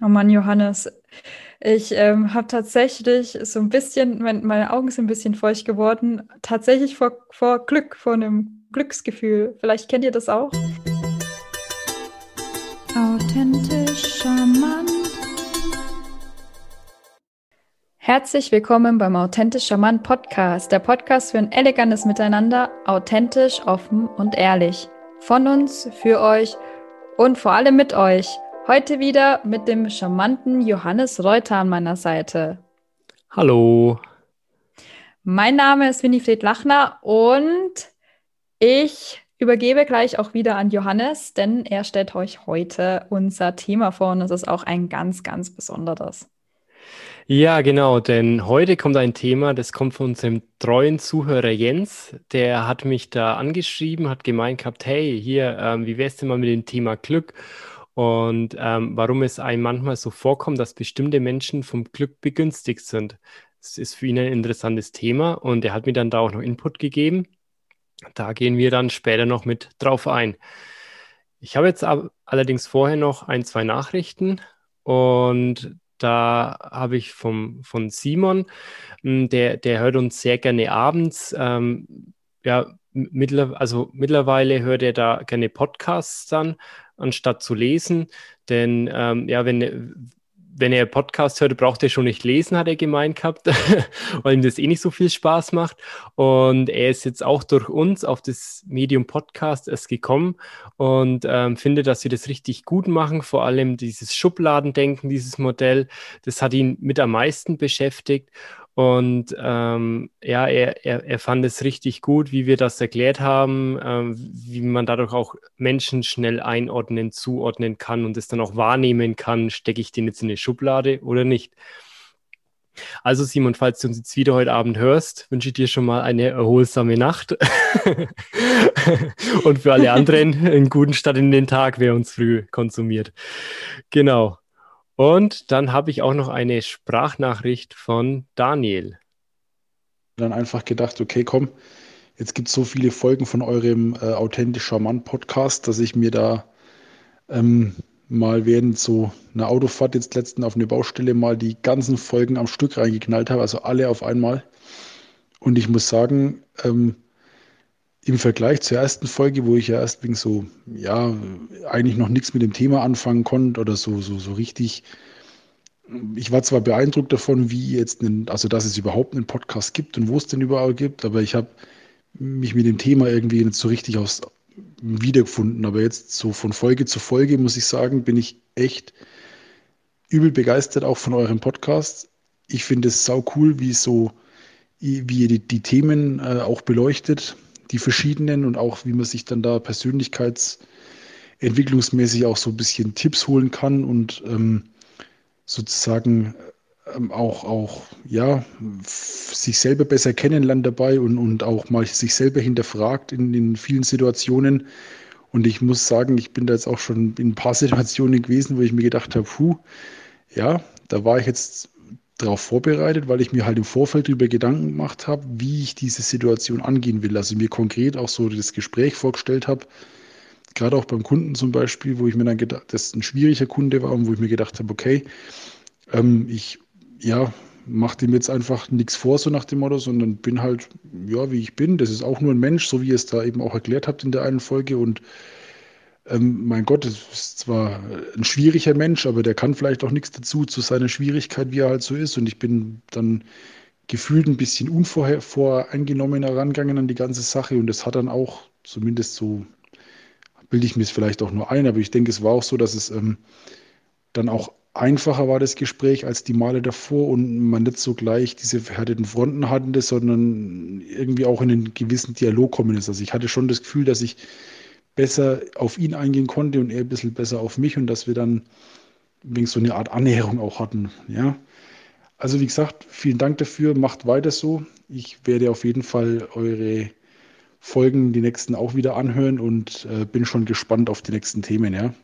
Oh Mann, Johannes, ich ähm, habe tatsächlich so ein bisschen, mein, meine Augen sind ein bisschen feucht geworden, tatsächlich vor, vor Glück, vor einem Glücksgefühl. Vielleicht kennt ihr das auch. Authentisch charmant. Herzlich willkommen beim Authentisch Charmant Podcast, der Podcast für ein elegantes Miteinander, authentisch, offen und ehrlich. Von uns, für euch und vor allem mit euch. Heute wieder mit dem charmanten Johannes Reuter an meiner Seite. Hallo. Mein Name ist Winifred Lachner und ich übergebe gleich auch wieder an Johannes, denn er stellt euch heute unser Thema vor und es ist auch ein ganz, ganz besonderes. Ja, genau, denn heute kommt ein Thema, das kommt von unserem treuen Zuhörer Jens. Der hat mich da angeschrieben, hat gemeint gehabt, hey, hier, ähm, wie wär's denn mal mit dem Thema Glück? Und ähm, warum es einem manchmal so vorkommt, dass bestimmte Menschen vom Glück begünstigt sind. Das ist für ihn ein interessantes Thema und er hat mir dann da auch noch Input gegeben. Da gehen wir dann später noch mit drauf ein. Ich habe jetzt allerdings vorher noch ein, zwei Nachrichten und da habe ich vom, von Simon, hm, der, der hört uns sehr gerne abends. Ähm, ja, mittler, also mittlerweile hört er da gerne Podcasts dann anstatt zu lesen. Denn ähm, ja, wenn, wenn er Podcast hört, braucht er schon nicht lesen, hat er gemeint gehabt, weil ihm das eh nicht so viel Spaß macht. Und er ist jetzt auch durch uns auf das Medium Podcast erst gekommen und ähm, findet, dass wir das richtig gut machen. Vor allem dieses Schubladendenken, dieses Modell, das hat ihn mit am meisten beschäftigt. Und ähm, ja, er, er, er fand es richtig gut, wie wir das erklärt haben, ähm, wie man dadurch auch Menschen schnell einordnen, zuordnen kann und es dann auch wahrnehmen kann, stecke ich den jetzt in eine Schublade oder nicht. Also Simon, falls du uns jetzt wieder heute Abend hörst, wünsche ich dir schon mal eine erholsame Nacht und für alle anderen einen guten Start in den Tag, wer uns früh konsumiert. Genau. Und dann habe ich auch noch eine Sprachnachricht von Daniel. Dann einfach gedacht, okay, komm, jetzt gibt es so viele Folgen von eurem äh, authentischer Mann Podcast, dass ich mir da ähm, mal während so einer Autofahrt jetzt letzten auf eine Baustelle mal die ganzen Folgen am Stück reingeknallt habe, also alle auf einmal. Und ich muss sagen, ähm, im Vergleich zur ersten Folge, wo ich ja erst wegen so, ja, eigentlich noch nichts mit dem Thema anfangen konnte oder so, so, so richtig. Ich war zwar beeindruckt davon, wie jetzt, einen, also dass es überhaupt einen Podcast gibt und wo es den überall gibt, aber ich habe mich mit dem Thema irgendwie nicht so richtig aus, wiedergefunden. Aber jetzt so von Folge zu Folge, muss ich sagen, bin ich echt übel begeistert auch von eurem Podcast. Ich finde es sau cool, wie so, wie ihr die, die Themen äh, auch beleuchtet die verschiedenen und auch wie man sich dann da persönlichkeitsentwicklungsmäßig auch so ein bisschen Tipps holen kann und ähm, sozusagen ähm, auch, auch ja, sich selber besser kennenlernt dabei und, und auch mal sich selber hinterfragt in, in vielen Situationen. Und ich muss sagen, ich bin da jetzt auch schon in ein paar Situationen gewesen, wo ich mir gedacht habe, puh, ja, da war ich jetzt darauf vorbereitet, weil ich mir halt im Vorfeld darüber Gedanken gemacht habe, wie ich diese Situation angehen will. Also mir konkret auch so das Gespräch vorgestellt habe, gerade auch beim Kunden zum Beispiel, wo ich mir dann gedacht, das ein schwieriger Kunde war und wo ich mir gedacht habe, okay, ähm, ich ja, mache dem jetzt einfach nichts vor, so nach dem Motto, sondern bin halt, ja, wie ich bin. Das ist auch nur ein Mensch, so wie ihr es da eben auch erklärt habt in der einen Folge und ähm, mein Gott, das ist zwar ein schwieriger Mensch, aber der kann vielleicht auch nichts dazu, zu seiner Schwierigkeit, wie er halt so ist. Und ich bin dann gefühlt ein bisschen unvoreingenommen herangegangen an die ganze Sache. Und das hat dann auch, zumindest so, bilde ich mir es vielleicht auch nur ein, aber ich denke, es war auch so, dass es ähm, dann auch einfacher war, das Gespräch, als die Male davor und man nicht so gleich diese verhärteten Fronten hatte, sondern irgendwie auch in einen gewissen Dialog kommen ist. Also ich hatte schon das Gefühl, dass ich besser auf ihn eingehen konnte und er ein bisschen besser auf mich und dass wir dann wegen so eine Art Annäherung auch hatten. Ja. Also wie gesagt, vielen Dank dafür, macht weiter so. Ich werde auf jeden Fall eure Folgen, die nächsten auch wieder anhören und äh, bin schon gespannt auf die nächsten Themen, ja.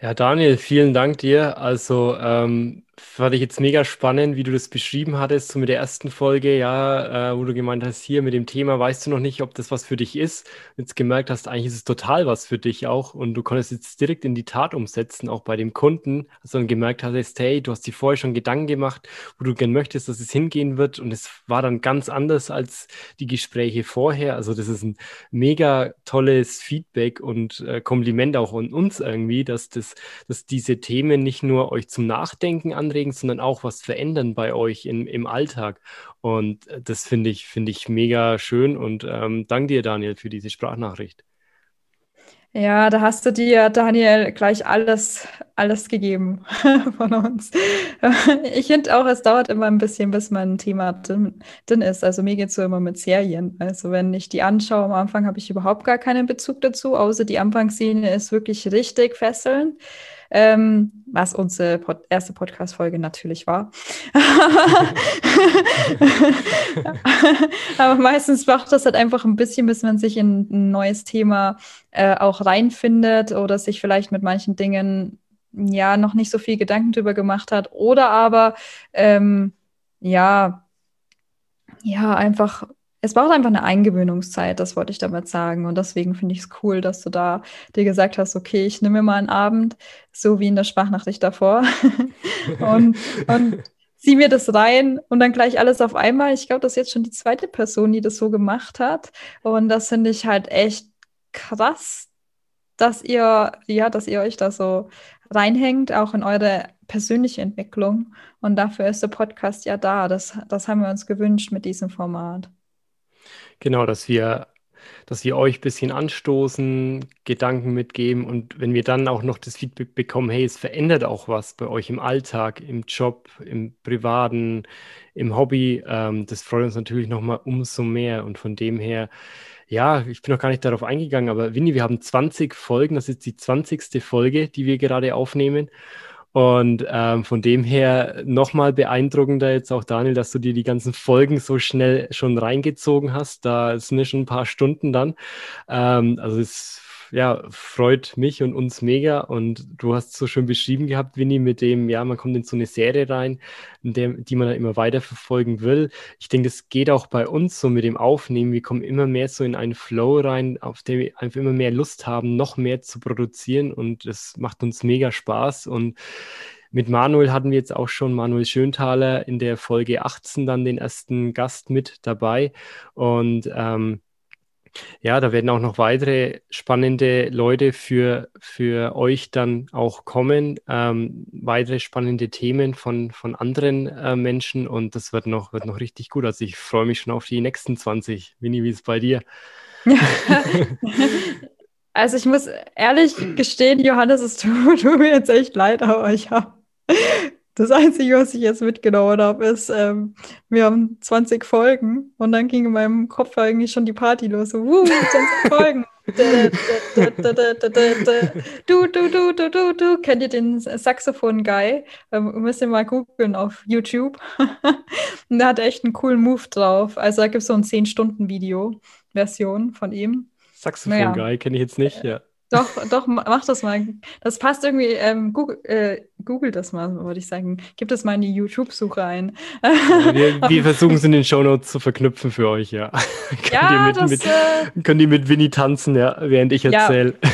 Ja, Daniel, vielen Dank dir. Also ähm, fand ich jetzt mega spannend, wie du das beschrieben hattest, so mit der ersten Folge, ja, äh, wo du gemeint hast, hier mit dem Thema weißt du noch nicht, ob das was für dich ist. Jetzt gemerkt hast, eigentlich ist es total was für dich auch und du konntest jetzt direkt in die Tat umsetzen, auch bei dem Kunden, also gemerkt hast, hey, du hast dir vorher schon Gedanken gemacht, wo du gern möchtest, dass es hingehen wird und es war dann ganz anders als die Gespräche vorher. Also das ist ein mega tolles Feedback und äh, Kompliment auch an uns irgendwie, dass das, dass diese Themen nicht nur euch zum Nachdenken an anregen, sondern auch was verändern bei euch in, im Alltag. Und äh, das finde ich, finde ich mega schön und ähm, danke dir, Daniel, für diese Sprachnachricht. Ja, da hast du dir, Daniel, gleich alles, alles gegeben von uns. Ich finde auch, es dauert immer ein bisschen, bis mein Thema drin, drin ist. Also mir geht es so immer mit Serien. Also wenn ich die anschaue, am Anfang habe ich überhaupt gar keinen Bezug dazu, außer die Anfangsszene ist wirklich richtig fesselnd ähm, was unsere Pod erste Podcast-Folge natürlich war. Aber meistens braucht das halt einfach ein bisschen, bis man sich in ein neues Thema äh, auch reinfindet oder sich vielleicht mit manchen Dingen ja noch nicht so viel Gedanken drüber gemacht hat oder aber ähm, ja ja einfach es braucht einfach eine Eingewöhnungszeit, das wollte ich damit sagen. Und deswegen finde ich es cool, dass du da dir gesagt hast, okay, ich nehme mal einen Abend, so wie in der Sprachnachricht davor. und, und zieh mir das rein und dann gleich alles auf einmal. Ich glaube, das ist jetzt schon die zweite Person, die das so gemacht hat. Und das finde ich halt echt krass, dass ihr, ja, dass ihr euch da so reinhängt, auch in eure persönliche Entwicklung. Und dafür ist der Podcast ja da. Das, das haben wir uns gewünscht mit diesem Format. Genau, dass wir, dass wir euch ein bisschen anstoßen, Gedanken mitgeben und wenn wir dann auch noch das Feedback bekommen, hey, es verändert auch was bei euch im Alltag, im Job, im Privaten, im Hobby, ähm, das freut uns natürlich nochmal umso mehr und von dem her, ja, ich bin noch gar nicht darauf eingegangen, aber Winnie, wir haben 20 Folgen, das ist die 20. Folge, die wir gerade aufnehmen. Und ähm, von dem her nochmal beeindruckender jetzt auch, Daniel, dass du dir die ganzen Folgen so schnell schon reingezogen hast. Da sind ja schon ein paar Stunden dann. Ähm, also es ja, freut mich und uns mega. Und du hast so schön beschrieben gehabt, Winnie, mit dem, ja, man kommt in so eine Serie rein, in der, die man dann immer weiter verfolgen will. Ich denke, das geht auch bei uns so mit dem Aufnehmen. Wir kommen immer mehr so in einen Flow rein, auf dem wir einfach immer mehr Lust haben, noch mehr zu produzieren. Und das macht uns mega Spaß. Und mit Manuel hatten wir jetzt auch schon Manuel Schönthaler in der Folge 18 dann den ersten Gast mit dabei. Und ähm, ja, da werden auch noch weitere spannende Leute für, für euch dann auch kommen, ähm, weitere spannende Themen von, von anderen äh, Menschen und das wird noch, wird noch richtig gut. Also ich freue mich schon auf die nächsten 20. Winnie, wie ist es bei dir? also ich muss ehrlich gestehen, Johannes, es tut, mir jetzt echt leid, aber ich habe das Einzige, was ich jetzt mitgenommen habe, ist, ähm, wir haben 20 Folgen und dann ging in meinem Kopf eigentlich schon die Party los. So, wuh, 20 Folgen. du, du, du, du, du, du. Kennt ihr den Saxophon-Guy? Ähm, müsst ihr mal googeln auf YouTube. und der hat echt einen coolen Move drauf. Also da gibt es so ein 10-Stunden-Video-Version von ihm. Saxophon-Guy naja. kenne ich jetzt nicht, ja. Doch, doch, mach das mal. Das passt irgendwie. Ähm, Google, äh, Google das mal, würde ich sagen. Gib das mal in die YouTube-Suche ein. Ja, wir, wir versuchen es in den Shownotes zu verknüpfen für euch, ja. ja, könnt, ihr mit, das, mit, äh, könnt ihr mit Winnie tanzen, ja, während ich erzähle. Ja.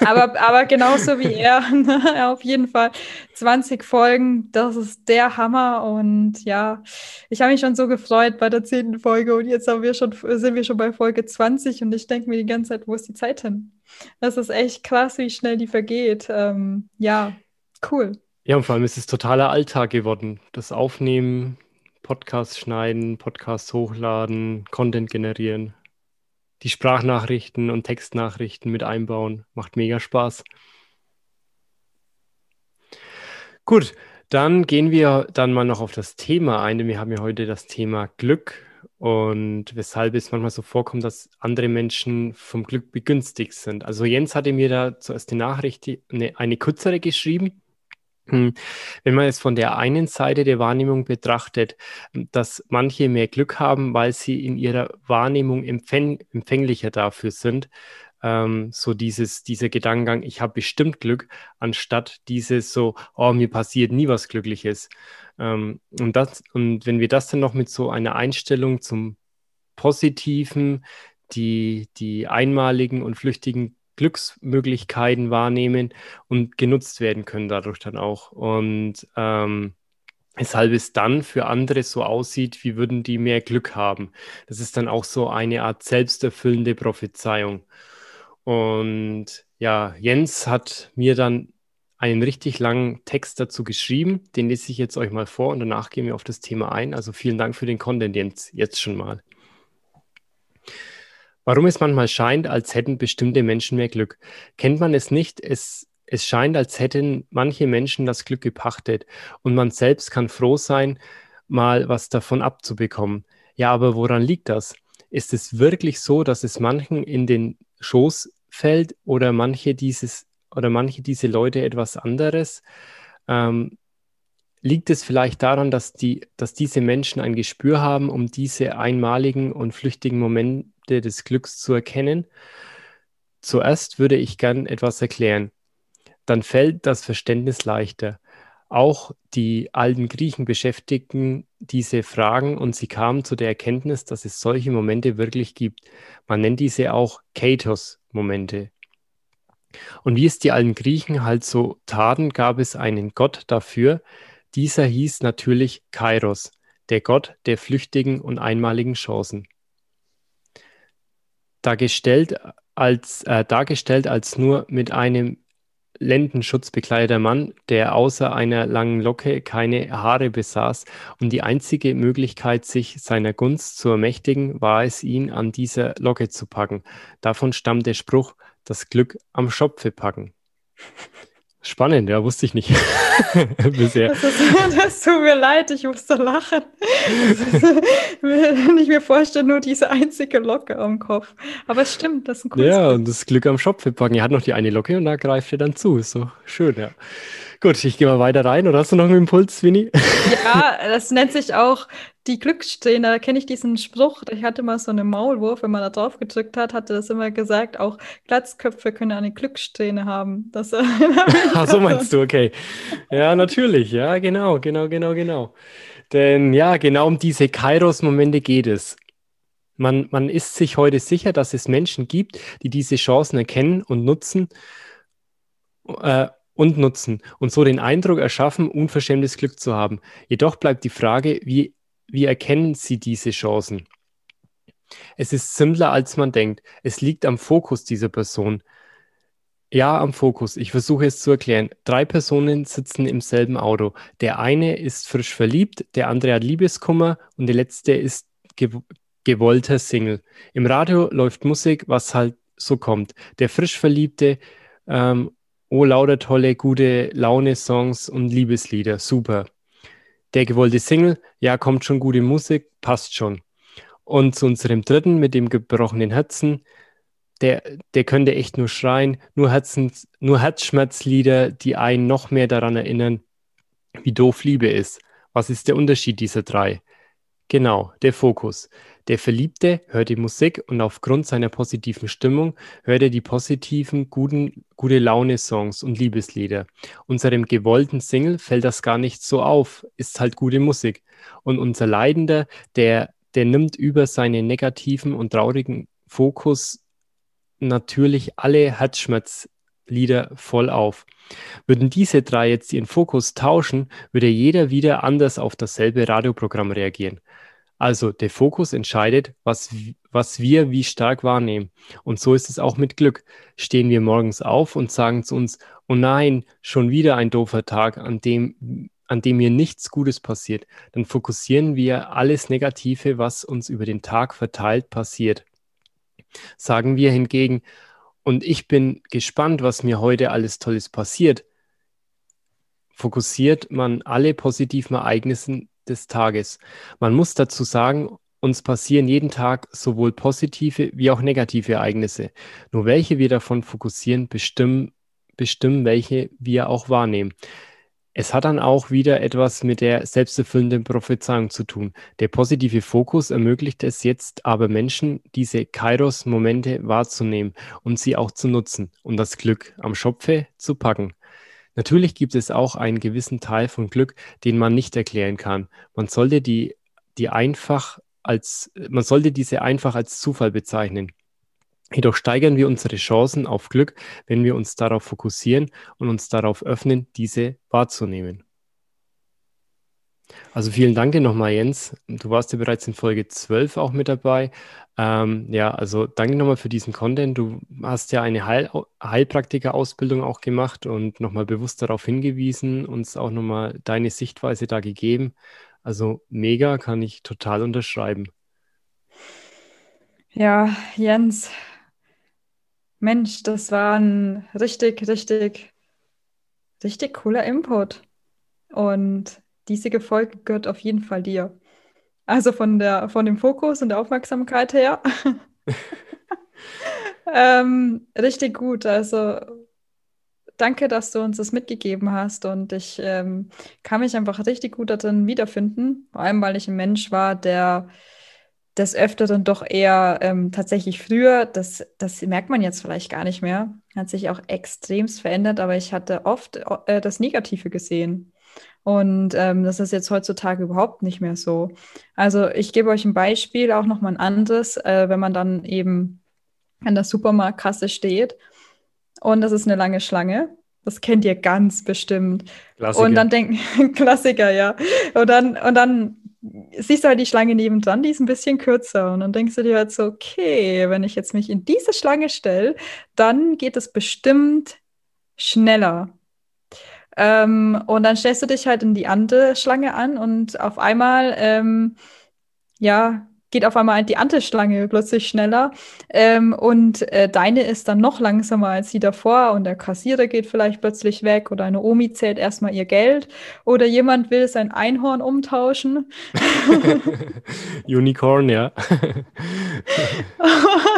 Aber, aber genauso wie er, ne, auf jeden Fall 20 Folgen, das ist der Hammer. Und ja, ich habe mich schon so gefreut bei der zehnten Folge und jetzt haben wir schon, sind wir schon bei Folge 20 und ich denke mir die ganze Zeit, wo ist die Zeit hin? Das ist echt krass, wie schnell die vergeht. Ähm, ja, cool. Ja, und vor allem ist es totaler Alltag geworden. Das Aufnehmen, Podcast schneiden, Podcast hochladen, Content generieren die Sprachnachrichten und Textnachrichten mit einbauen. Macht mega Spaß. Gut, dann gehen wir dann mal noch auf das Thema ein, denn wir haben ja heute das Thema Glück und weshalb es manchmal so vorkommt, dass andere Menschen vom Glück begünstigt sind. Also Jens hatte mir da zuerst die Nachricht, eine, eine kürzere geschrieben wenn man es von der einen Seite der Wahrnehmung betrachtet, dass manche mehr Glück haben, weil sie in ihrer Wahrnehmung empfäng empfänglicher dafür sind, ähm, so dieses, dieser Gedankengang, ich habe bestimmt Glück, anstatt dieses so, oh, mir passiert nie was Glückliches. Ähm, und, das, und wenn wir das dann noch mit so einer Einstellung zum Positiven, die, die einmaligen und flüchtigen Glücksmöglichkeiten wahrnehmen und genutzt werden können dadurch dann auch. Und ähm, weshalb es dann für andere so aussieht, wie würden die mehr Glück haben. Das ist dann auch so eine Art selbsterfüllende Prophezeiung. Und ja, Jens hat mir dann einen richtig langen Text dazu geschrieben. Den lese ich jetzt euch mal vor und danach gehen wir auf das Thema ein. Also vielen Dank für den Content, Jens, jetzt schon mal. Warum es manchmal scheint, als hätten bestimmte Menschen mehr Glück. Kennt man es nicht? Es, es scheint, als hätten manche Menschen das Glück gepachtet und man selbst kann froh sein, mal was davon abzubekommen. Ja, aber woran liegt das? Ist es wirklich so, dass es manchen in den Schoß fällt oder manche dieses oder manche diese Leute etwas anderes? Ähm, liegt es vielleicht daran, dass, die, dass diese Menschen ein Gespür haben, um diese einmaligen und flüchtigen Momente des Glücks zu erkennen? Zuerst würde ich gern etwas erklären. Dann fällt das Verständnis leichter. Auch die alten Griechen beschäftigten diese Fragen und sie kamen zu der Erkenntnis, dass es solche Momente wirklich gibt. Man nennt diese auch Katos-Momente. Und wie es die alten Griechen halt so taten, gab es einen Gott dafür. Dieser hieß natürlich Kairos, der Gott der flüchtigen und einmaligen Chancen. Dargestellt als, äh, dargestellt als nur mit einem Lendenschutz bekleideter Mann, der außer einer langen Locke keine Haare besaß, und die einzige Möglichkeit, sich seiner Gunst zu ermächtigen, war es, ihn an dieser Locke zu packen. Davon stammt der Spruch, das Glück am Schopfe packen. Spannend, ja, wusste ich nicht bisher. Das, ist, das, tut mir leid, ich musste lachen. wenn ich mir vorstelle, nur diese einzige Locke am Kopf. Aber es stimmt, das ist ein cooles Ja, und das Glück am Schopfe packen. Er hat noch die eine Locke und da greift er dann zu. Ist so schön, ja. Gut, ich gehe mal weiter rein. Oder hast du noch einen Impuls, Winnie? Ja, das nennt sich auch die Glückssträhne. Da kenne ich diesen Spruch. Ich hatte mal so einen Maulwurf, wenn man da drauf gedrückt hat, hatte das immer gesagt, auch Glatzköpfe können eine Glückssträhne haben. Das, Ach, so meinst du, okay. Ja, natürlich. Ja, genau, genau, genau, genau. Denn ja, genau um diese Kairos-Momente geht es. Man, man ist sich heute sicher, dass es Menschen gibt, die diese Chancen erkennen und nutzen. Äh, und nutzen und so den Eindruck erschaffen, unverschämtes Glück zu haben. Jedoch bleibt die Frage, wie, wie erkennen Sie diese Chancen? Es ist simpler, als man denkt. Es liegt am Fokus dieser Person. Ja, am Fokus. Ich versuche es zu erklären. Drei Personen sitzen im selben Auto. Der eine ist frisch verliebt, der andere hat Liebeskummer und der letzte ist ge gewollter Single. Im Radio läuft Musik, was halt so kommt. Der frisch Verliebte ähm, Oh, lauter tolle, gute Laune-Songs und Liebeslieder. Super. Der gewollte Single, ja, kommt schon gute Musik, passt schon. Und zu unserem dritten mit dem gebrochenen Herzen, der, der könnte echt nur schreien, nur, Herzens, nur Herzschmerzlieder, die einen noch mehr daran erinnern, wie doof Liebe ist. Was ist der Unterschied dieser drei? Genau, der Fokus. Der Verliebte hört die Musik und aufgrund seiner positiven Stimmung hört er die positiven, guten, gute Laune-Songs und Liebeslieder. Unserem gewollten Single fällt das gar nicht so auf, ist halt gute Musik. Und unser Leidender, der, der nimmt über seinen negativen und traurigen Fokus natürlich alle Herzschmerzlieder voll auf. Würden diese drei jetzt ihren Fokus tauschen, würde jeder wieder anders auf dasselbe Radioprogramm reagieren. Also der Fokus entscheidet, was, was wir wie stark wahrnehmen. Und so ist es auch mit Glück. Stehen wir morgens auf und sagen zu uns, oh nein, schon wieder ein doofer Tag, an dem, an dem mir nichts Gutes passiert, dann fokussieren wir alles Negative, was uns über den Tag verteilt passiert. Sagen wir hingegen, und ich bin gespannt, was mir heute alles Tolles passiert, fokussiert man alle positiven Ereignisse des Tages. Man muss dazu sagen, uns passieren jeden Tag sowohl positive wie auch negative Ereignisse. Nur welche wir davon fokussieren, bestimmen, bestimmen welche wir auch wahrnehmen. Es hat dann auch wieder etwas mit der selbsterfüllenden Prophezeiung zu tun. Der positive Fokus ermöglicht es jetzt aber Menschen, diese Kairos-Momente wahrzunehmen und sie auch zu nutzen und das Glück am Schopfe zu packen. Natürlich gibt es auch einen gewissen Teil von Glück, den man nicht erklären kann. Man sollte die, die einfach als, man sollte diese einfach als Zufall bezeichnen. Jedoch steigern wir unsere Chancen auf Glück, wenn wir uns darauf fokussieren und uns darauf öffnen, diese wahrzunehmen. Also vielen Dank dir nochmal, Jens. Du warst ja bereits in Folge 12 auch mit dabei. Ähm, ja, also danke nochmal für diesen Content. Du hast ja eine Heil Heilpraktiker-Ausbildung auch gemacht und nochmal bewusst darauf hingewiesen, uns auch nochmal deine Sichtweise da gegeben. Also mega, kann ich total unterschreiben. Ja, Jens, Mensch, das war ein richtig, richtig, richtig cooler Input. Und diese Folge gehört auf jeden Fall dir. Also von der, von dem Fokus und der Aufmerksamkeit her. ähm, richtig gut. Also danke, dass du uns das mitgegeben hast. Und ich ähm, kann mich einfach richtig gut darin wiederfinden. Vor allem, weil ich ein Mensch war, der des Öfteren doch eher ähm, tatsächlich früher, das, das merkt man jetzt vielleicht gar nicht mehr, hat sich auch extremst verändert, aber ich hatte oft äh, das Negative gesehen. Und ähm, das ist jetzt heutzutage überhaupt nicht mehr so. Also ich gebe euch ein Beispiel, auch nochmal ein anderes, äh, wenn man dann eben an der Supermarktkasse steht und das ist eine lange Schlange. Das kennt ihr ganz bestimmt. Klassiker. Und dann denken, Klassiker, ja. Und dann, und dann siehst du halt die Schlange nebendran, die ist ein bisschen kürzer. Und dann denkst du dir halt so, okay, wenn ich jetzt mich in diese Schlange stelle, dann geht es bestimmt schneller. Ähm, und dann stellst du dich halt in die andere Schlange an und auf einmal, ähm, ja, geht auf einmal die Anteschlange plötzlich schneller ähm, und äh, deine ist dann noch langsamer als die davor und der Kassierer geht vielleicht plötzlich weg oder eine Omi zählt erstmal ihr Geld oder jemand will sein Einhorn umtauschen. Unicorn, ja.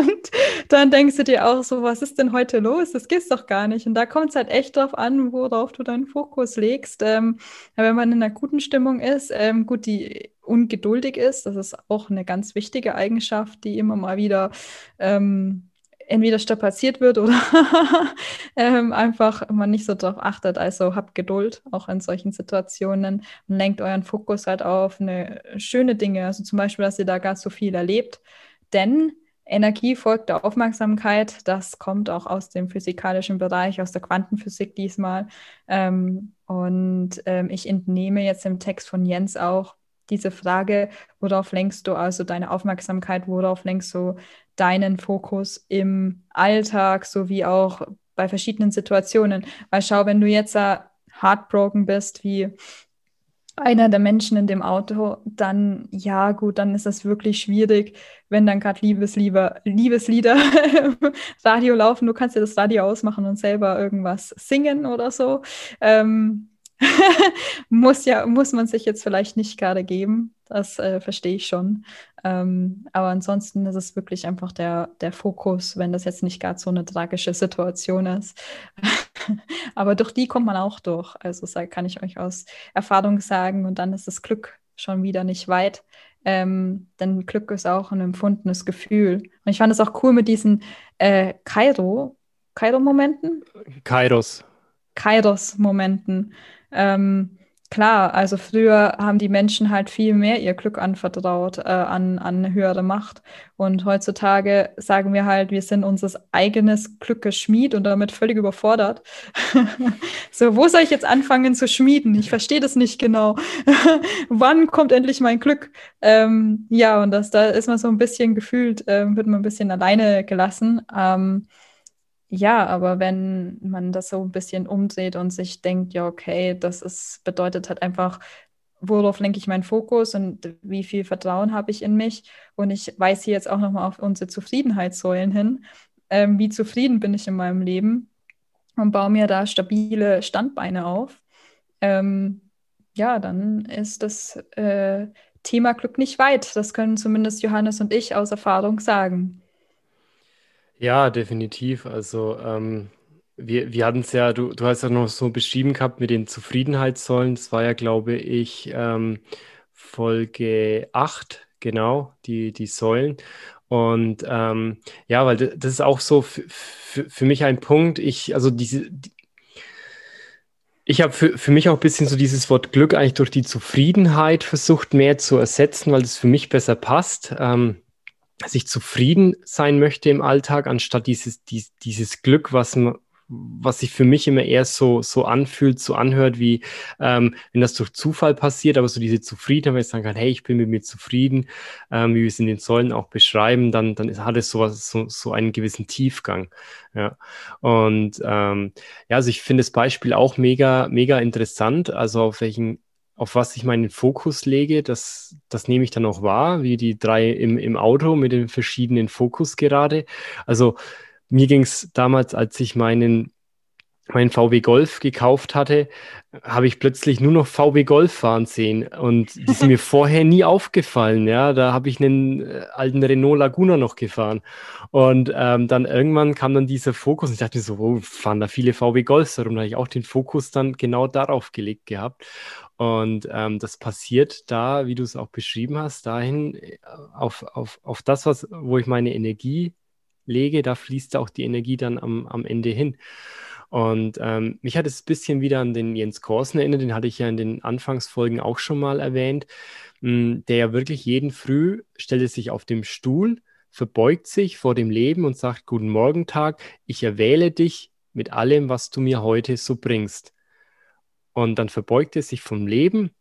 und dann denkst du dir auch so, was ist denn heute los? Das gibt's doch gar nicht. Und da kommt es halt echt drauf an, worauf du deinen Fokus legst. Ähm, wenn man in einer guten Stimmung ist, ähm, gut, die ungeduldig ist. Das ist auch eine ganz wichtige Eigenschaft, die immer mal wieder ähm, entweder strapaziert wird oder ähm, einfach man nicht so darauf achtet. Also habt Geduld auch in solchen Situationen und lenkt euren Fokus halt auf eine schöne Dinge. Also zum Beispiel, dass ihr da gar so viel erlebt. Denn Energie folgt der Aufmerksamkeit. Das kommt auch aus dem physikalischen Bereich, aus der Quantenphysik diesmal. Ähm, und ähm, ich entnehme jetzt im Text von Jens auch, diese Frage, worauf lenkst du also deine Aufmerksamkeit, worauf lenkst du deinen Fokus im Alltag sowie auch bei verschiedenen Situationen. Weil schau, wenn du jetzt da heartbroken bist, wie einer der Menschen in dem Auto, dann ja gut, dann ist das wirklich schwierig, wenn dann gerade Liebeslieder, Liebeslieder im Radio laufen. Du kannst dir das Radio ausmachen und selber irgendwas singen oder so. Ähm, muss ja, muss man sich jetzt vielleicht nicht gerade geben. Das äh, verstehe ich schon. Ähm, aber ansonsten ist es wirklich einfach der, der Fokus, wenn das jetzt nicht gerade so eine tragische Situation ist. aber durch die kommt man auch durch. Also kann ich euch aus Erfahrung sagen. Und dann ist das Glück schon wieder nicht weit. Ähm, denn Glück ist auch ein empfundenes Gefühl. Und ich fand es auch cool mit diesen äh, Kairo, Kairo-Momenten? Kairos. Kairos-Momenten. Ähm, klar, also früher haben die Menschen halt viel mehr ihr Glück anvertraut äh, an, an eine höhere Macht. Und heutzutage sagen wir halt, wir sind unser eigenes Glück geschmied und damit völlig überfordert. so, wo soll ich jetzt anfangen zu schmieden? Ich verstehe das nicht genau. Wann kommt endlich mein Glück? Ähm, ja, und das, da ist man so ein bisschen gefühlt, äh, wird man ein bisschen alleine gelassen. Ähm, ja, aber wenn man das so ein bisschen umdreht und sich denkt, ja, okay, das ist, bedeutet halt einfach, worauf lenke ich meinen Fokus und wie viel Vertrauen habe ich in mich? Und ich weise hier jetzt auch nochmal auf unsere Zufriedenheitssäulen hin. Ähm, wie zufrieden bin ich in meinem Leben und baue mir da stabile Standbeine auf. Ähm, ja, dann ist das äh, Thema Glück nicht weit. Das können zumindest Johannes und ich aus Erfahrung sagen. Ja, definitiv. Also ähm, wir, wir hatten es ja, du, du hast ja noch so beschrieben gehabt mit den Zufriedenheitssäulen. Das war ja, glaube ich, ähm, Folge 8, genau, die, die Säulen. Und ähm, ja, weil das ist auch so für mich ein Punkt. Ich, also diese, die, ich habe für, für mich auch ein bisschen so dieses Wort Glück eigentlich durch die Zufriedenheit versucht, mehr zu ersetzen, weil das für mich besser passt. Ähm, dass ich zufrieden sein möchte im Alltag, anstatt dieses, dies, dieses Glück, was, was sich für mich immer eher so, so anfühlt, so anhört, wie ähm, wenn das durch Zufall passiert, aber so diese Zufriedenheit, wenn ich sagen kann, hey, ich bin mit mir zufrieden, ähm, wie wir es in den Säulen auch beschreiben, dann, dann hat es sowas, so, so einen gewissen Tiefgang. Ja. Und ähm, ja, also ich finde das Beispiel auch mega, mega interessant. Also auf welchen auf was ich meinen Fokus lege, das, das nehme ich dann auch wahr, wie die drei im, im Auto mit den verschiedenen Fokus gerade. Also mir ging es damals, als ich meinen, meinen VW Golf gekauft hatte, habe ich plötzlich nur noch VW Golf fahren sehen und die sind mir vorher nie aufgefallen. Ja, da habe ich einen äh, alten Renault Laguna noch gefahren und ähm, dann irgendwann kam dann dieser Fokus und ich dachte mir so, oh, fahren da viele VW Golfs herum. Da habe ich auch den Fokus dann genau darauf gelegt gehabt und ähm, das passiert da, wie du es auch beschrieben hast, dahin äh, auf, auf, auf das, was, wo ich meine Energie lege, da fließt auch die Energie dann am, am Ende hin. Und ähm, mich hat es ein bisschen wieder an den Jens Korsen erinnert, den hatte ich ja in den Anfangsfolgen auch schon mal erwähnt, mh, hm, der ja wirklich jeden Früh stellt sich auf dem Stuhl, verbeugt sich vor dem Leben und sagt, guten Morgen Tag, ich erwähle dich mit allem, was du mir heute so bringst. Und dann verbeugt er sich vom Leben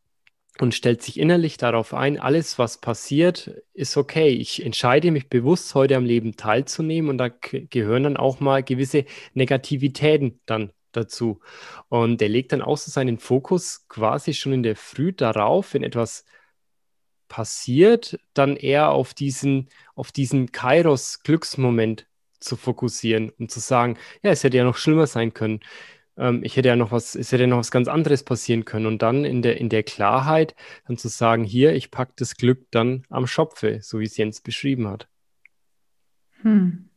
und stellt sich innerlich darauf ein, alles, was passiert, ist okay. Ich entscheide mich bewusst, heute am Leben teilzunehmen und da gehören dann auch mal gewisse Negativitäten dann dazu. Und er legt dann auch so seinen Fokus quasi schon in der Früh darauf, wenn etwas passiert, dann eher auf diesen, auf diesen Kairos-Glücksmoment zu fokussieren und zu sagen, ja, es hätte ja noch schlimmer sein können ähm, ich hätte ja noch was, es hätte ja noch was ganz anderes passieren können. Und dann in der, in der Klarheit dann zu sagen, hier, ich packe das Glück dann am Schopfe, so wie es Jens beschrieben hat. Hm.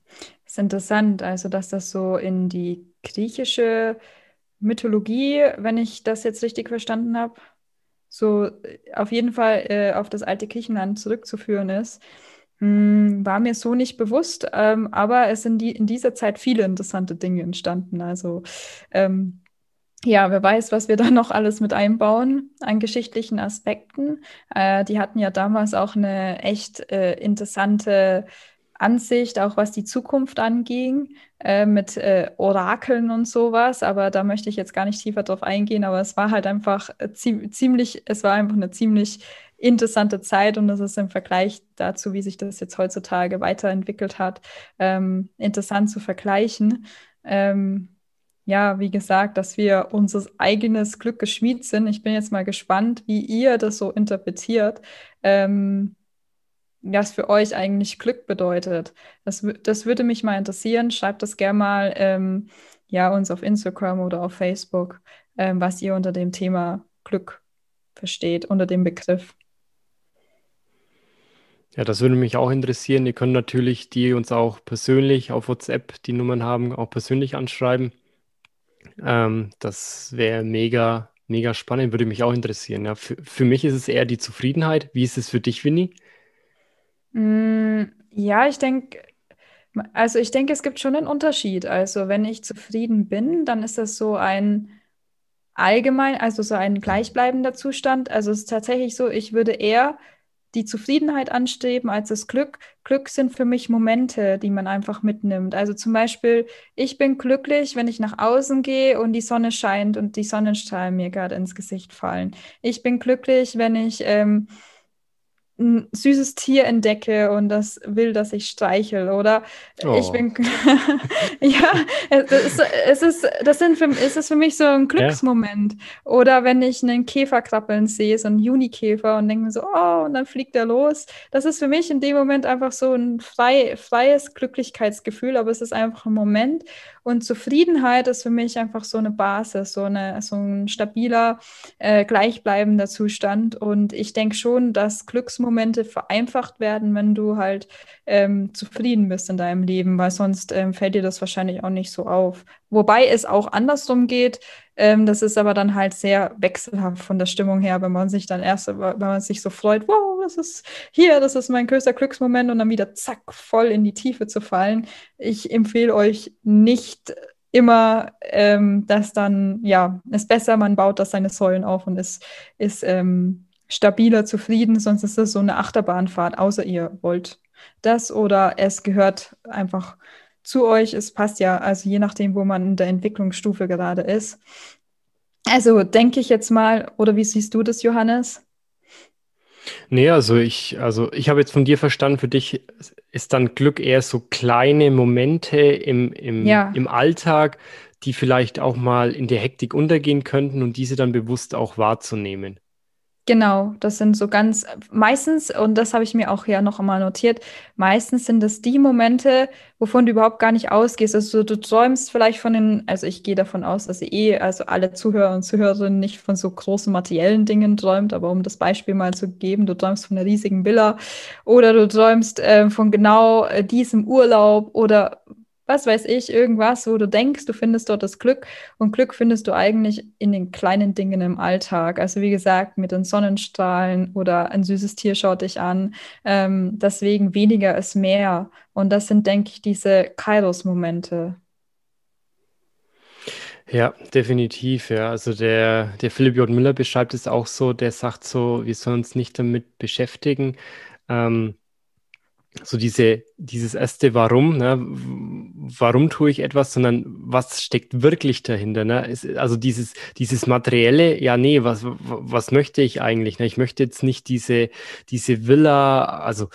Das ist interessant, also dass das so in die griechische Mythologie, wenn ich das jetzt richtig verstanden habe, so äh, auf jeden Fall äh, auf das alte Griechenland zurückzuführen ist. Hm, war mir so nicht bewusst, ähm, aber es sind die, in dieser Zeit viele interessante Dinge entstanden. Also ähm, ja, wer weiß, was wir da noch alles mit einbauen an geschichtlichen Aspekten. Äh, die hatten ja damals auch eine echt äh, interessante Ansicht, auch was die Zukunft anging, äh, mit äh, Orakeln und sowas. Aber da möchte ich jetzt gar nicht tiefer drauf eingehen. Aber es war halt einfach äh, ziemlich, es war einfach eine ziemlich interessante Zeit und das ist im Vergleich dazu, wie sich das jetzt heutzutage weiterentwickelt hat, ähm, interessant zu vergleichen. Ähm, ja, wie gesagt, dass wir unser eigenes Glück geschmiedet sind. Ich bin jetzt mal gespannt, wie ihr das so interpretiert. Ähm, was für euch eigentlich Glück bedeutet. Das, das würde mich mal interessieren. Schreibt das gerne mal ähm, ja, uns auf Instagram oder auf Facebook, ähm, was ihr unter dem Thema Glück versteht, unter dem Begriff. Ja, das würde mich auch interessieren. Ihr könnt natürlich die uns auch persönlich auf WhatsApp, die Nummern haben, auch persönlich anschreiben. Ähm, das wäre mega, mega spannend, würde mich auch interessieren. Ja, für, für mich ist es eher die Zufriedenheit. Wie ist es für dich, Winnie? Mm, ja, ich denke, also ich denke, es gibt schon einen Unterschied. Also wenn ich zufrieden bin, dann ist das so ein allgemein, also so ein gleichbleibender Zustand. Also es ist tatsächlich so, ich würde eher die Zufriedenheit anstreben als das Glück. Glück sind für mich Momente, die man einfach mitnimmt. Also zum Beispiel, ich bin glücklich, wenn ich nach außen gehe und die Sonne scheint und die Sonnenstrahlen mir gerade ins Gesicht fallen. Ich bin glücklich, wenn ich ähm, ein süßes Tier entdecke und das will, dass ich streichel oder oh. ich bin ja es ist, es ist das sind für, es ist für mich so ein Glücksmoment ja. oder wenn ich einen Käfer krabbeln sehe so einen Junikäfer und denke mir so oh und dann fliegt er los das ist für mich in dem Moment einfach so ein frei, freies Glücklichkeitsgefühl aber es ist einfach ein Moment und Zufriedenheit ist für mich einfach so eine Basis so eine so ein stabiler äh, gleichbleibender Zustand und ich denke schon dass Glücksmomente Momente vereinfacht werden, wenn du halt ähm, zufrieden bist in deinem Leben, weil sonst ähm, fällt dir das wahrscheinlich auch nicht so auf. Wobei es auch andersrum geht. Ähm, das ist aber dann halt sehr wechselhaft von der Stimmung her, wenn man sich dann erst, wenn man sich so freut, wow, das ist hier, das ist mein größter Glücksmoment und dann wieder zack, voll in die Tiefe zu fallen. Ich empfehle euch nicht immer, ähm, dass dann, ja, ist besser, man baut das seine Säulen auf und ist, ist ähm, stabiler, zufrieden, sonst ist das so eine Achterbahnfahrt, außer ihr wollt das oder es gehört einfach zu euch. Es passt ja, also je nachdem, wo man in der Entwicklungsstufe gerade ist. Also denke ich jetzt mal, oder wie siehst du das, Johannes? Nee, also ich, also ich habe jetzt von dir verstanden, für dich ist dann Glück eher so kleine Momente im, im, ja. im Alltag, die vielleicht auch mal in der Hektik untergehen könnten und diese dann bewusst auch wahrzunehmen. Genau, das sind so ganz meistens, und das habe ich mir auch ja noch einmal notiert, meistens sind das die Momente, wovon du überhaupt gar nicht ausgehst. Also du träumst vielleicht von den, also ich gehe davon aus, dass ihr eh, also alle Zuhörer und Zuhörerinnen nicht von so großen materiellen Dingen träumt, aber um das Beispiel mal zu geben, du träumst von einer riesigen Villa oder du träumst äh, von genau äh, diesem Urlaub oder was weiß ich, irgendwas, wo du denkst, du findest dort das Glück. Und Glück findest du eigentlich in den kleinen Dingen im Alltag. Also wie gesagt, mit den Sonnenstrahlen oder ein süßes Tier schaut dich an. Ähm, deswegen weniger ist mehr. Und das sind, denke ich, diese Kairos-Momente. Ja, definitiv, ja. Also der, der Philipp J. Müller beschreibt es auch so, der sagt so, wir sollen uns nicht damit beschäftigen, ähm, so diese, dieses erste Warum, ne? warum tue ich etwas, sondern was steckt wirklich dahinter. Ne? also dieses, dieses materielle, ja, nee, was, was möchte ich eigentlich? Ne? Ich möchte jetzt nicht diese, diese Villa, also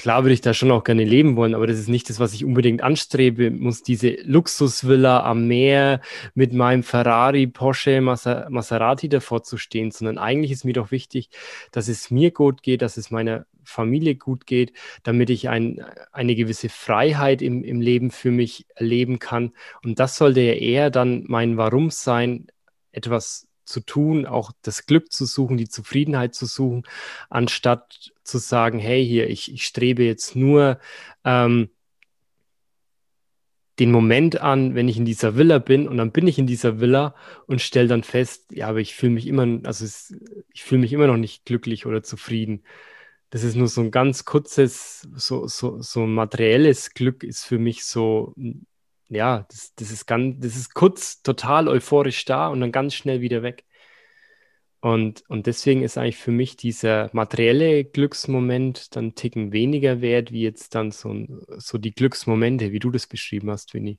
klar würde ich da schon auch gerne leben wollen, aber das ist nicht das, was ich unbedingt anstrebe. Muss diese Luxusvilla am Meer mit meinem Ferrari, Porsche, Maserati davor zu stehen, sondern eigentlich ist mir doch wichtig, dass es mir gut geht, dass es meiner Familie gut geht, damit ich ein, eine gewisse Freiheit im, im Leben für mich erleben kann. Und das sollte ja eher dann mein Warum sein, etwas zu tun, auch das Glück zu suchen, die Zufriedenheit zu suchen, anstatt zu sagen, hey, hier, ich, ich strebe jetzt nur ähm, den Moment an, wenn ich in dieser Villa bin und dann bin ich in dieser Villa und stelle dann fest, ja, aber ich fühle mich immer, also es, ich fühle mich immer noch nicht glücklich oder zufrieden. Das ist nur so ein ganz kurzes, so, so, so materielles Glück ist für mich so, ja, das, das ist ganz, das ist kurz total euphorisch da und dann ganz schnell wieder weg. Und, und deswegen ist eigentlich für mich dieser materielle Glücksmoment dann Ticken weniger wert, wie jetzt dann so, so die Glücksmomente, wie du das beschrieben hast, Winnie.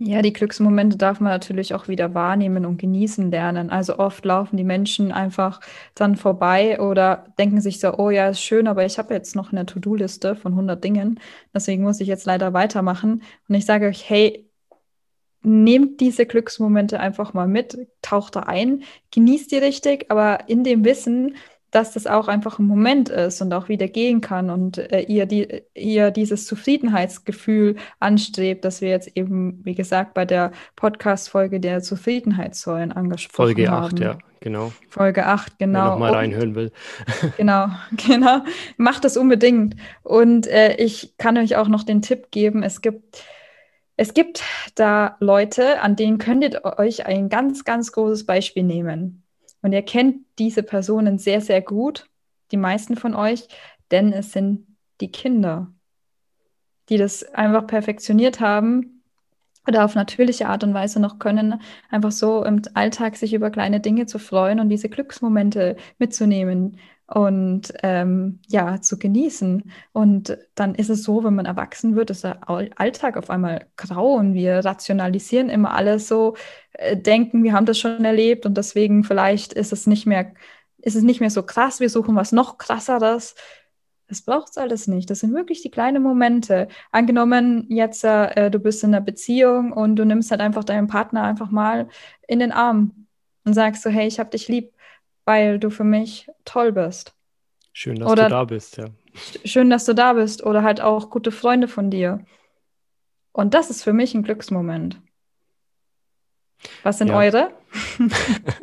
Ja, die Glücksmomente darf man natürlich auch wieder wahrnehmen und genießen lernen. Also oft laufen die Menschen einfach dann vorbei oder denken sich so, oh ja, ist schön, aber ich habe jetzt noch eine To-Do-Liste von 100 Dingen. Deswegen muss ich jetzt leider weitermachen. Und ich sage euch, hey, nehmt diese Glücksmomente einfach mal mit, taucht da ein, genießt die richtig, aber in dem Wissen, dass das auch einfach ein Moment ist und auch wieder gehen kann und äh, ihr, die, ihr dieses Zufriedenheitsgefühl anstrebt, das wir jetzt eben, wie gesagt, bei der Podcast-Folge der Zufriedenheitssäulen angesprochen Folge haben. Folge 8, ja, genau. Folge 8, genau. Wer nochmal reinhören will. genau, genau. Macht das unbedingt. Und äh, ich kann euch auch noch den Tipp geben, es gibt es gibt da Leute, an denen könnt ihr euch ein ganz, ganz großes Beispiel nehmen. Und ihr kennt diese Personen sehr, sehr gut, die meisten von euch, denn es sind die Kinder, die das einfach perfektioniert haben oder auf natürliche Art und Weise noch können, einfach so im Alltag sich über kleine Dinge zu freuen und diese Glücksmomente mitzunehmen und ähm, ja, zu genießen. Und dann ist es so, wenn man erwachsen wird, ist der Alltag auf einmal grau und wir rationalisieren immer alles so, äh, denken, wir haben das schon erlebt und deswegen vielleicht ist es nicht mehr, ist es nicht mehr so krass, wir suchen was noch krasseres. Das braucht es alles nicht. Das sind wirklich die kleinen Momente. Angenommen, jetzt äh, du bist in einer Beziehung und du nimmst halt einfach deinen Partner einfach mal in den Arm und sagst so, hey, ich hab dich lieb weil du für mich toll bist. Schön, dass Oder, du da bist, ja. Schön, dass du da bist oder halt auch gute Freunde von dir. Und das ist für mich ein Glücksmoment. Was sind ja. eure?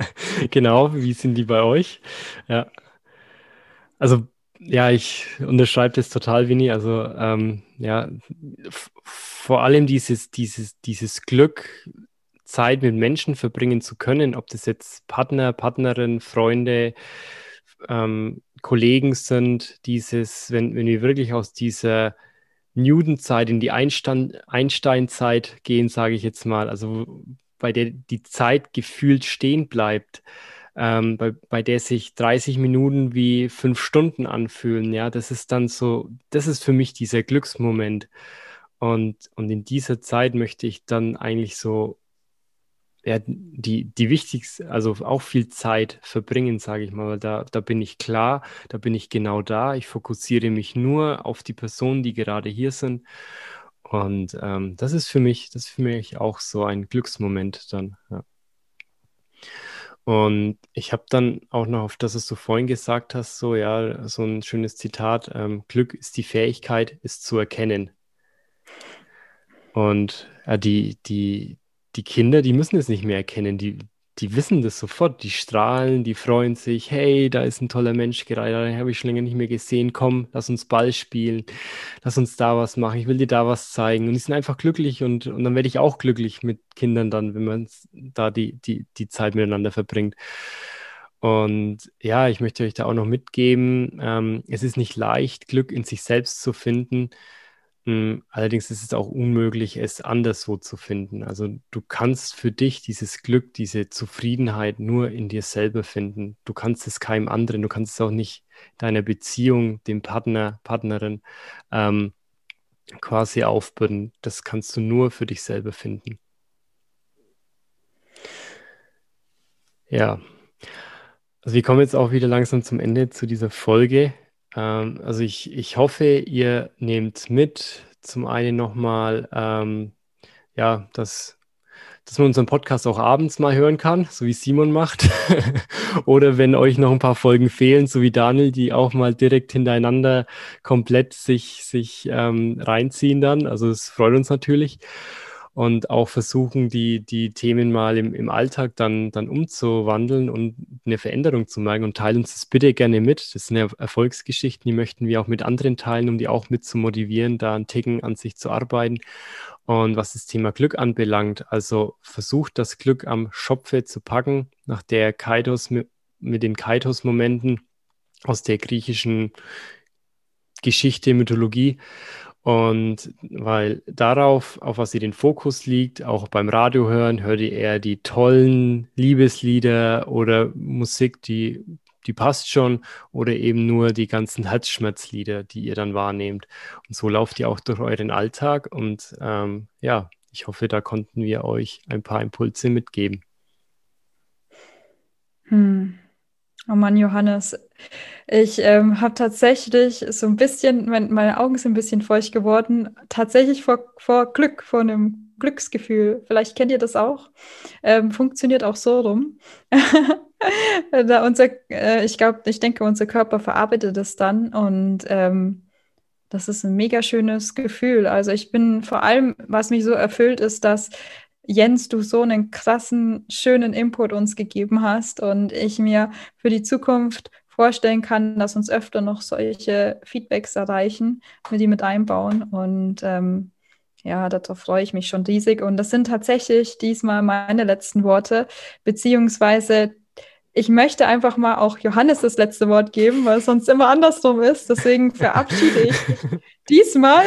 genau, wie sind die bei euch? Ja. Also ja, ich unterschreibe das total, Winnie. Also ähm, ja, vor allem dieses, dieses, dieses Glück, Zeit mit Menschen verbringen zu können, ob das jetzt Partner, Partnerin, Freunde, ähm, Kollegen sind, dieses, wenn, wenn wir wirklich aus dieser Newton-Zeit in die Einstein-Zeit gehen, sage ich jetzt mal, also bei der die Zeit gefühlt stehen bleibt, ähm, bei, bei der sich 30 Minuten wie fünf Stunden anfühlen, ja, das ist dann so, das ist für mich dieser Glücksmoment. Und, und in dieser Zeit möchte ich dann eigentlich so ja, die, die wichtigste, also auch viel Zeit verbringen, sage ich mal. Da, da bin ich klar, da bin ich genau da. Ich fokussiere mich nur auf die Personen, die gerade hier sind. Und ähm, das ist für mich, das ist für mich auch so ein Glücksmoment dann. Ja. Und ich habe dann auch noch auf das, was du vorhin gesagt hast, so ja, so ein schönes Zitat: ähm, Glück ist die Fähigkeit, es zu erkennen. Und ja, die, die, die Kinder, die müssen es nicht mehr erkennen, die, die wissen das sofort, die strahlen, die freuen sich, hey, da ist ein toller Mensch gerade, den habe ich schon länger nicht mehr gesehen, komm, lass uns Ball spielen, lass uns da was machen, ich will dir da was zeigen. Und die sind einfach glücklich und, und dann werde ich auch glücklich mit Kindern dann, wenn man da die, die, die Zeit miteinander verbringt. Und ja, ich möchte euch da auch noch mitgeben, ähm, es ist nicht leicht, Glück in sich selbst zu finden. Allerdings ist es auch unmöglich, es anderswo zu finden. Also du kannst für dich dieses Glück, diese Zufriedenheit nur in dir selber finden. Du kannst es keinem anderen, du kannst es auch nicht deiner Beziehung, dem Partner, Partnerin ähm, quasi aufbürden. Das kannst du nur für dich selber finden. Ja. Also wir kommen jetzt auch wieder langsam zum Ende zu dieser Folge. Ähm, also ich, ich hoffe, ihr nehmt mit zum einen nochmal, ähm, ja, dass, dass man unseren Podcast auch abends mal hören kann, so wie Simon macht. Oder wenn euch noch ein paar Folgen fehlen, so wie Daniel, die auch mal direkt hintereinander komplett sich, sich ähm, reinziehen dann. Also es freut uns natürlich und auch versuchen, die, die Themen mal im, im Alltag dann, dann umzuwandeln und eine Veränderung zu merken. Und teilen uns das bitte gerne mit. Das sind ja Erfolgsgeschichten, die möchten wir auch mit anderen teilen, um die auch mit zu motivieren, da ein Ticken an sich zu arbeiten. Und was das Thema Glück anbelangt, also versucht das Glück am Schopfe zu packen, nach der Kaitos mit, mit den Kaitos-Momenten aus der griechischen Geschichte, Mythologie und weil darauf, auf was sie den Fokus liegt, auch beim Radio hören, hört ihr eher die tollen Liebeslieder oder Musik, die, die passt schon, oder eben nur die ganzen Herzschmerzlieder, die ihr dann wahrnehmt. Und so lauft ihr auch durch euren Alltag. Und ähm, ja, ich hoffe, da konnten wir euch ein paar Impulse mitgeben. Hm. Oh Mann, Johannes, ich ähm, habe tatsächlich so ein bisschen, mein, meine Augen sind ein bisschen feucht geworden, tatsächlich vor, vor Glück, vor einem Glücksgefühl. Vielleicht kennt ihr das auch. Ähm, funktioniert auch so rum. da unser, äh, ich glaube, ich denke, unser Körper verarbeitet es dann und ähm, das ist ein mega schönes Gefühl. Also ich bin vor allem, was mich so erfüllt, ist, dass Jens, du so einen krassen, schönen Input uns gegeben hast und ich mir für die Zukunft vorstellen kann, dass uns öfter noch solche Feedbacks erreichen, wir die mit einbauen und ähm, ja, darauf freue ich mich schon riesig. Und das sind tatsächlich diesmal meine letzten Worte, beziehungsweise ich möchte einfach mal auch Johannes das letzte Wort geben, weil es sonst immer andersrum ist. Deswegen verabschiede ich mich diesmal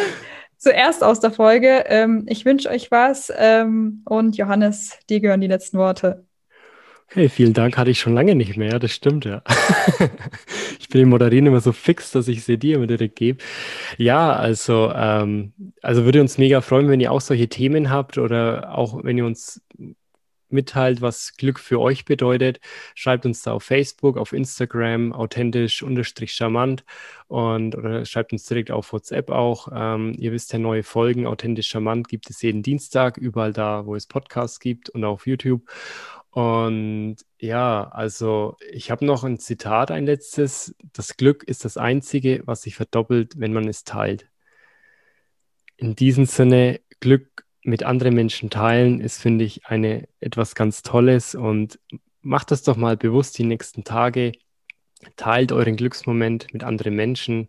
zuerst aus der Folge. Ähm, ich wünsche euch was ähm, und Johannes, dir gehören die letzten Worte. Hey, vielen Dank, hatte ich schon lange nicht mehr, das stimmt ja. ich bin im Moderieren immer so fix, dass ich sie dir immer direkt gebe. Ja, also, ähm, also würde uns mega freuen, wenn ihr auch solche Themen habt oder auch wenn ihr uns mitteilt, was Glück für euch bedeutet. Schreibt uns da auf Facebook, auf Instagram, authentisch unterstrich charmant und oder schreibt uns direkt auf WhatsApp auch. Ähm, ihr wisst ja, neue Folgen authentisch charmant gibt es jeden Dienstag, überall da, wo es Podcasts gibt und auf YouTube. Und ja, also ich habe noch ein Zitat, ein letztes. Das Glück ist das Einzige, was sich verdoppelt, wenn man es teilt. In diesem Sinne, Glück mit anderen Menschen teilen, ist, finde ich, eine, etwas ganz Tolles und macht das doch mal bewusst die nächsten Tage. teilt euren Glücksmoment mit anderen Menschen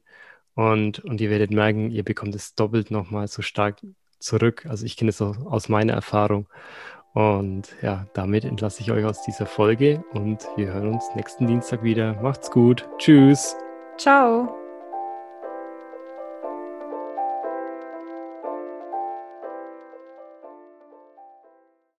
und, und ihr werdet merken, ihr bekommt es doppelt nochmal so stark zurück. Also ich kenne es aus meiner Erfahrung. Und ja, damit entlasse ich euch aus dieser Folge und wir hören uns nächsten Dienstag wieder. Macht's gut. Tschüss. Ciao.